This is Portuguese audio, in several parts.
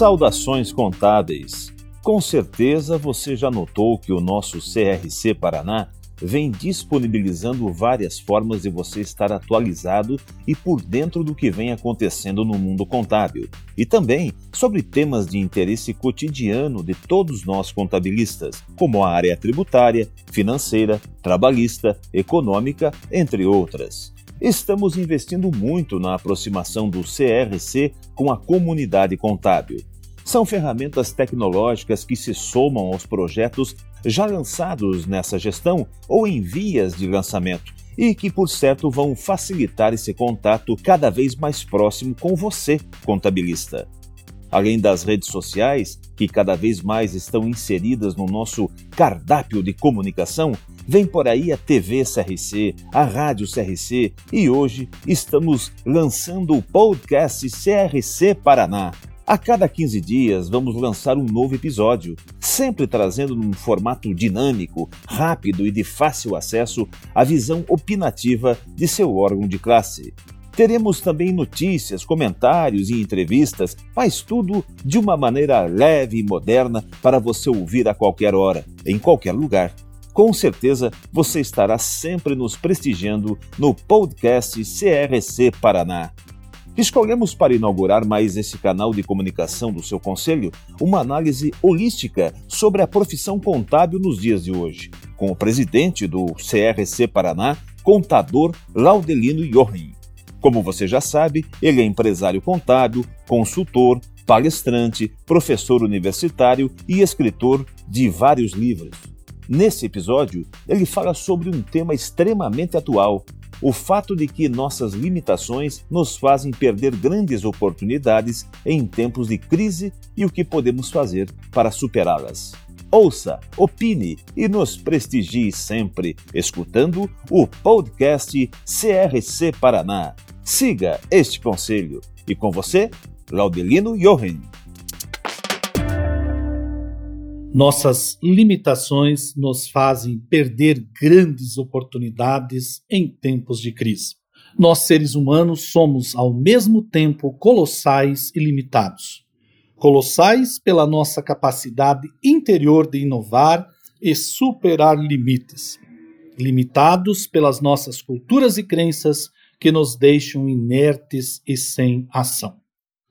Saudações contábeis! Com certeza você já notou que o nosso CRC Paraná vem disponibilizando várias formas de você estar atualizado e por dentro do que vem acontecendo no mundo contábil, e também sobre temas de interesse cotidiano de todos nós contabilistas, como a área tributária, financeira, trabalhista, econômica, entre outras. Estamos investindo muito na aproximação do CRC com a comunidade contábil. São ferramentas tecnológicas que se somam aos projetos já lançados nessa gestão ou em vias de lançamento e que, por certo, vão facilitar esse contato cada vez mais próximo com você, contabilista. Além das redes sociais, que cada vez mais estão inseridas no nosso cardápio de comunicação, vem por aí a TV CRC, a Rádio CRC e hoje estamos lançando o podcast CRC Paraná, a cada 15 dias vamos lançar um novo episódio, sempre trazendo num formato dinâmico, rápido e de fácil acesso a visão opinativa de seu órgão de classe. Teremos também notícias, comentários e entrevistas, mas tudo de uma maneira leve e moderna para você ouvir a qualquer hora, em qualquer lugar. Com certeza você estará sempre nos prestigiando no podcast CRC Paraná. Escolhemos para inaugurar mais esse canal de comunicação do seu conselho uma análise holística sobre a profissão contábil nos dias de hoje, com o presidente do CRC Paraná, contador Laudelino Johan. Como você já sabe, ele é empresário contábil, consultor, palestrante, professor universitário e escritor de vários livros. Nesse episódio, ele fala sobre um tema extremamente atual, o fato de que nossas limitações nos fazem perder grandes oportunidades em tempos de crise e o que podemos fazer para superá-las. Ouça, opine e nos prestigie sempre escutando o podcast CRC Paraná. Siga este conselho. E com você, Laudelino Johan. Nossas limitações nos fazem perder grandes oportunidades em tempos de crise. Nós, seres humanos, somos ao mesmo tempo colossais e limitados. Colossais pela nossa capacidade interior de inovar e superar limites. Limitados pelas nossas culturas e crenças que nos deixam inertes e sem ação.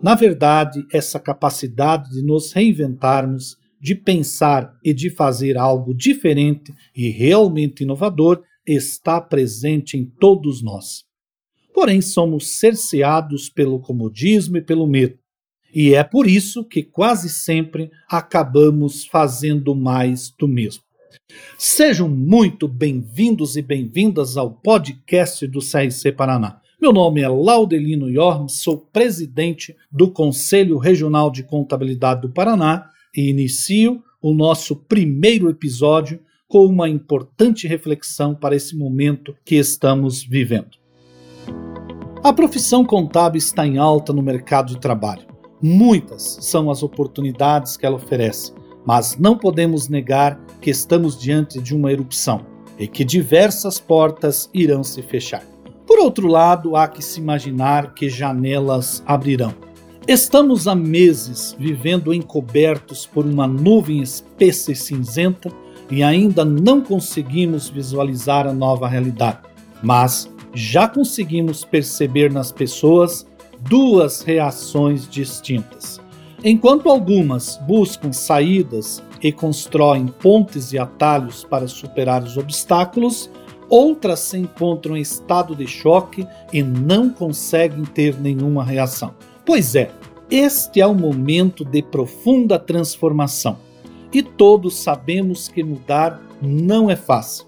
Na verdade, essa capacidade de nos reinventarmos de pensar e de fazer algo diferente e realmente inovador está presente em todos nós. Porém, somos cerceados pelo comodismo e pelo medo. E é por isso que quase sempre acabamos fazendo mais do mesmo. Sejam muito bem-vindos e bem-vindas ao podcast do CRC Paraná. Meu nome é Laudelino Yorm, sou presidente do Conselho Regional de Contabilidade do Paraná e inicio o nosso primeiro episódio com uma importante reflexão para esse momento que estamos vivendo. A profissão contábil está em alta no mercado de trabalho. Muitas são as oportunidades que ela oferece, mas não podemos negar que estamos diante de uma erupção e que diversas portas irão se fechar. Por outro lado, há que se imaginar que janelas abrirão Estamos há meses vivendo encobertos por uma nuvem espessa e cinzenta e ainda não conseguimos visualizar a nova realidade. Mas já conseguimos perceber nas pessoas duas reações distintas. Enquanto algumas buscam saídas e constroem pontes e atalhos para superar os obstáculos, outras se encontram em estado de choque e não conseguem ter nenhuma reação. Pois é, este é o momento de profunda transformação e todos sabemos que mudar não é fácil.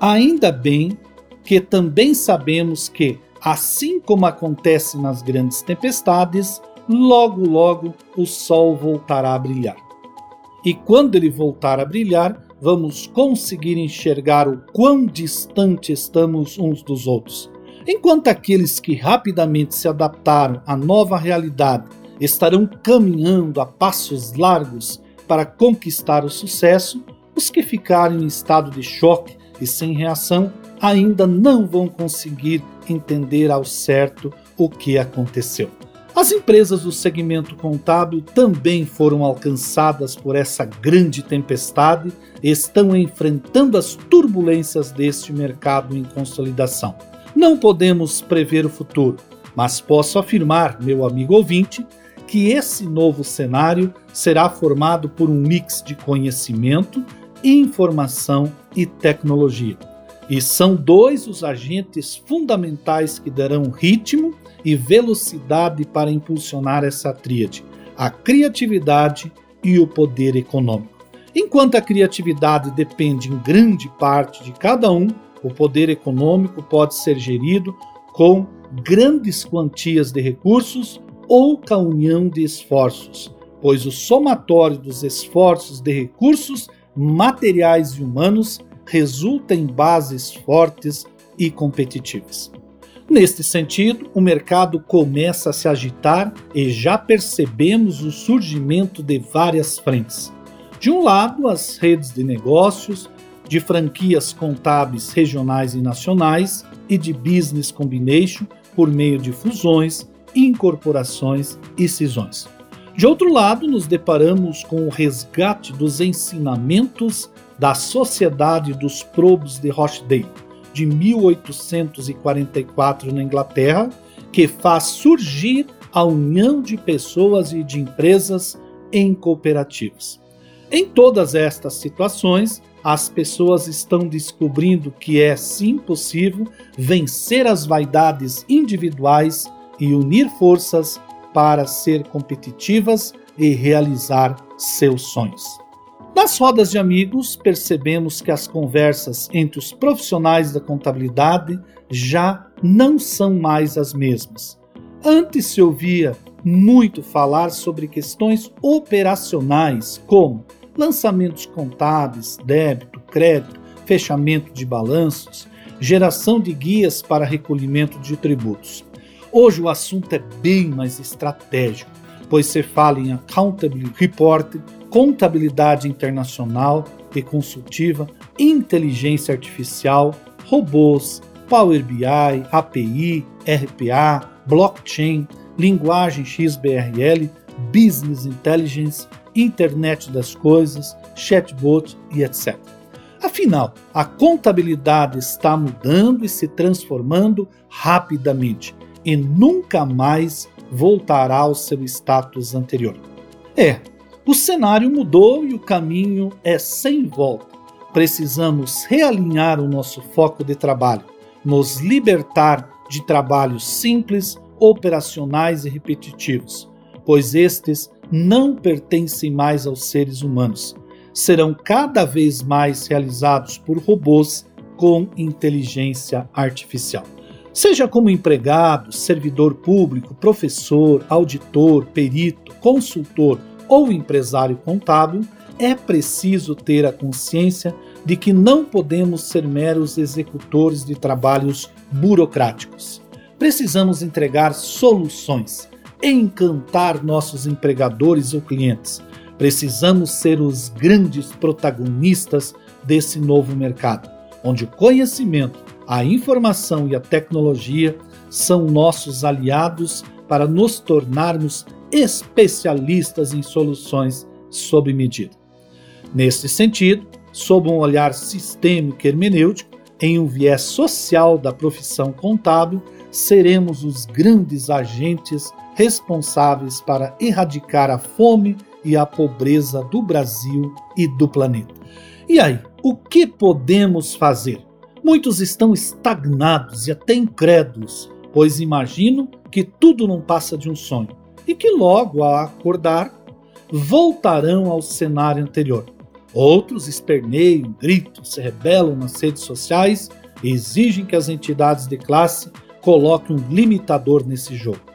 Ainda bem que também sabemos que, assim como acontece nas grandes tempestades, logo logo o sol voltará a brilhar. E quando ele voltar a brilhar, vamos conseguir enxergar o quão distante estamos uns dos outros enquanto aqueles que rapidamente se adaptaram à nova realidade estarão caminhando a passos largos para conquistar o sucesso, os que ficarem em estado de choque e sem reação ainda não vão conseguir entender ao certo o que aconteceu. As empresas do segmento contábil também foram alcançadas por essa grande tempestade e estão enfrentando as turbulências deste mercado em consolidação. Não podemos prever o futuro, mas posso afirmar, meu amigo ouvinte, que esse novo cenário será formado por um mix de conhecimento, informação e tecnologia. E são dois os agentes fundamentais que darão ritmo e velocidade para impulsionar essa tríade: a criatividade e o poder econômico. Enquanto a criatividade depende em grande parte de cada um, o poder econômico pode ser gerido com grandes quantias de recursos ou com a união de esforços, pois o somatório dos esforços de recursos materiais e humanos resulta em bases fortes e competitivas. Neste sentido, o mercado começa a se agitar e já percebemos o surgimento de várias frentes. De um lado, as redes de negócios, de franquias contábeis regionais e nacionais e de business combination por meio de fusões, incorporações e cisões. De outro lado, nos deparamos com o resgate dos ensinamentos da Sociedade dos Probos de Rochdale, de 1844 na Inglaterra, que faz surgir a união de pessoas e de empresas em cooperativas. Em todas estas situações, as pessoas estão descobrindo que é sim possível vencer as vaidades individuais e unir forças para ser competitivas e realizar seus sonhos. Nas rodas de amigos, percebemos que as conversas entre os profissionais da contabilidade já não são mais as mesmas. Antes se ouvia muito falar sobre questões operacionais, como lançamentos contábeis, débito, crédito, fechamento de balanços, geração de guias para recolhimento de tributos. Hoje o assunto é bem mais estratégico, pois se fala em Accountability Report, contabilidade internacional e consultiva, inteligência artificial, robôs, Power BI, API, RPA, blockchain, linguagem XBRL, business intelligence, internet das coisas, chatbot e etc. Afinal, a contabilidade está mudando e se transformando rapidamente e nunca mais voltará ao seu status anterior. É, o cenário mudou e o caminho é sem volta. Precisamos realinhar o nosso foco de trabalho, nos libertar de trabalhos simples, operacionais e repetitivos, pois estes não pertencem mais aos seres humanos. Serão cada vez mais realizados por robôs com inteligência artificial. Seja como empregado, servidor público, professor, auditor, perito, consultor ou empresário contábil, é preciso ter a consciência de que não podemos ser meros executores de trabalhos burocráticos. Precisamos entregar soluções, encantar nossos empregadores ou clientes. Precisamos ser os grandes protagonistas desse novo mercado, onde o conhecimento, a informação e a tecnologia são nossos aliados para nos tornarmos especialistas em soluções sob medida. Neste sentido, sob um olhar sistêmico hermenêutico, em um viés social da profissão contábil, seremos os grandes agentes responsáveis para erradicar a fome e a pobreza do Brasil e do planeta. E aí, o que podemos fazer? Muitos estão estagnados e até incrédulos, pois imaginam que tudo não passa de um sonho e que logo, ao acordar, voltarão ao cenário anterior. Outros esperneiam, gritam, se rebelam nas redes sociais e exigem que as entidades de classe coloquem um limitador nesse jogo.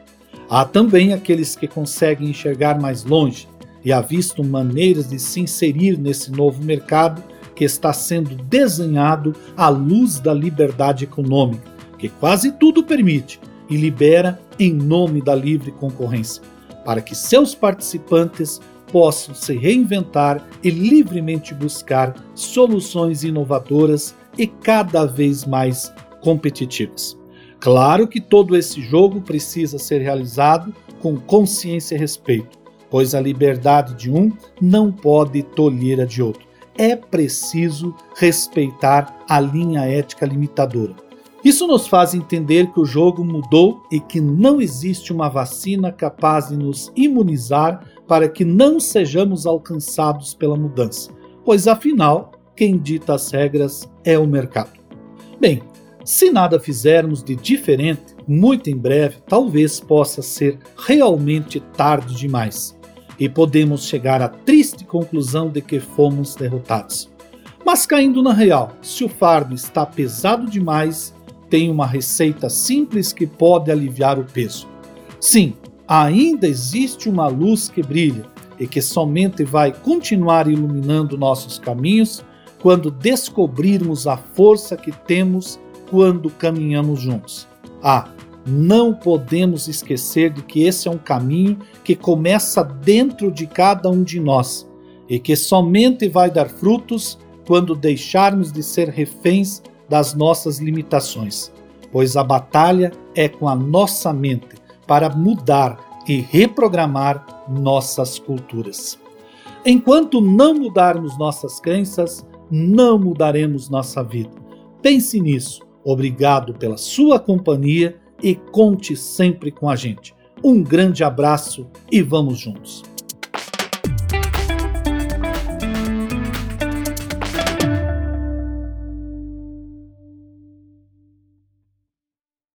Há também aqueles que conseguem enxergar mais longe e avistam maneiras de se inserir nesse novo mercado que está sendo desenhado à luz da liberdade econômica, que quase tudo permite e libera em nome da livre concorrência, para que seus participantes possam se reinventar e livremente buscar soluções inovadoras e cada vez mais competitivas. Claro que todo esse jogo precisa ser realizado com consciência e respeito, pois a liberdade de um não pode tolher a de outro. É preciso respeitar a linha ética limitadora. Isso nos faz entender que o jogo mudou e que não existe uma vacina capaz de nos imunizar para que não sejamos alcançados pela mudança, pois afinal, quem dita as regras é o mercado. Bem, se nada fizermos de diferente, muito em breve talvez possa ser realmente tarde demais e podemos chegar à triste conclusão de que fomos derrotados. Mas caindo na real, se o fardo está pesado demais, tem uma receita simples que pode aliviar o peso. Sim, ainda existe uma luz que brilha e que somente vai continuar iluminando nossos caminhos quando descobrirmos a força que temos quando caminhamos juntos. Ah, não podemos esquecer de que esse é um caminho que começa dentro de cada um de nós e que somente vai dar frutos quando deixarmos de ser reféns das nossas limitações, pois a batalha é com a nossa mente para mudar e reprogramar nossas culturas. Enquanto não mudarmos nossas crenças, não mudaremos nossa vida. Pense nisso Obrigado pela sua companhia e conte sempre com a gente. Um grande abraço e vamos juntos.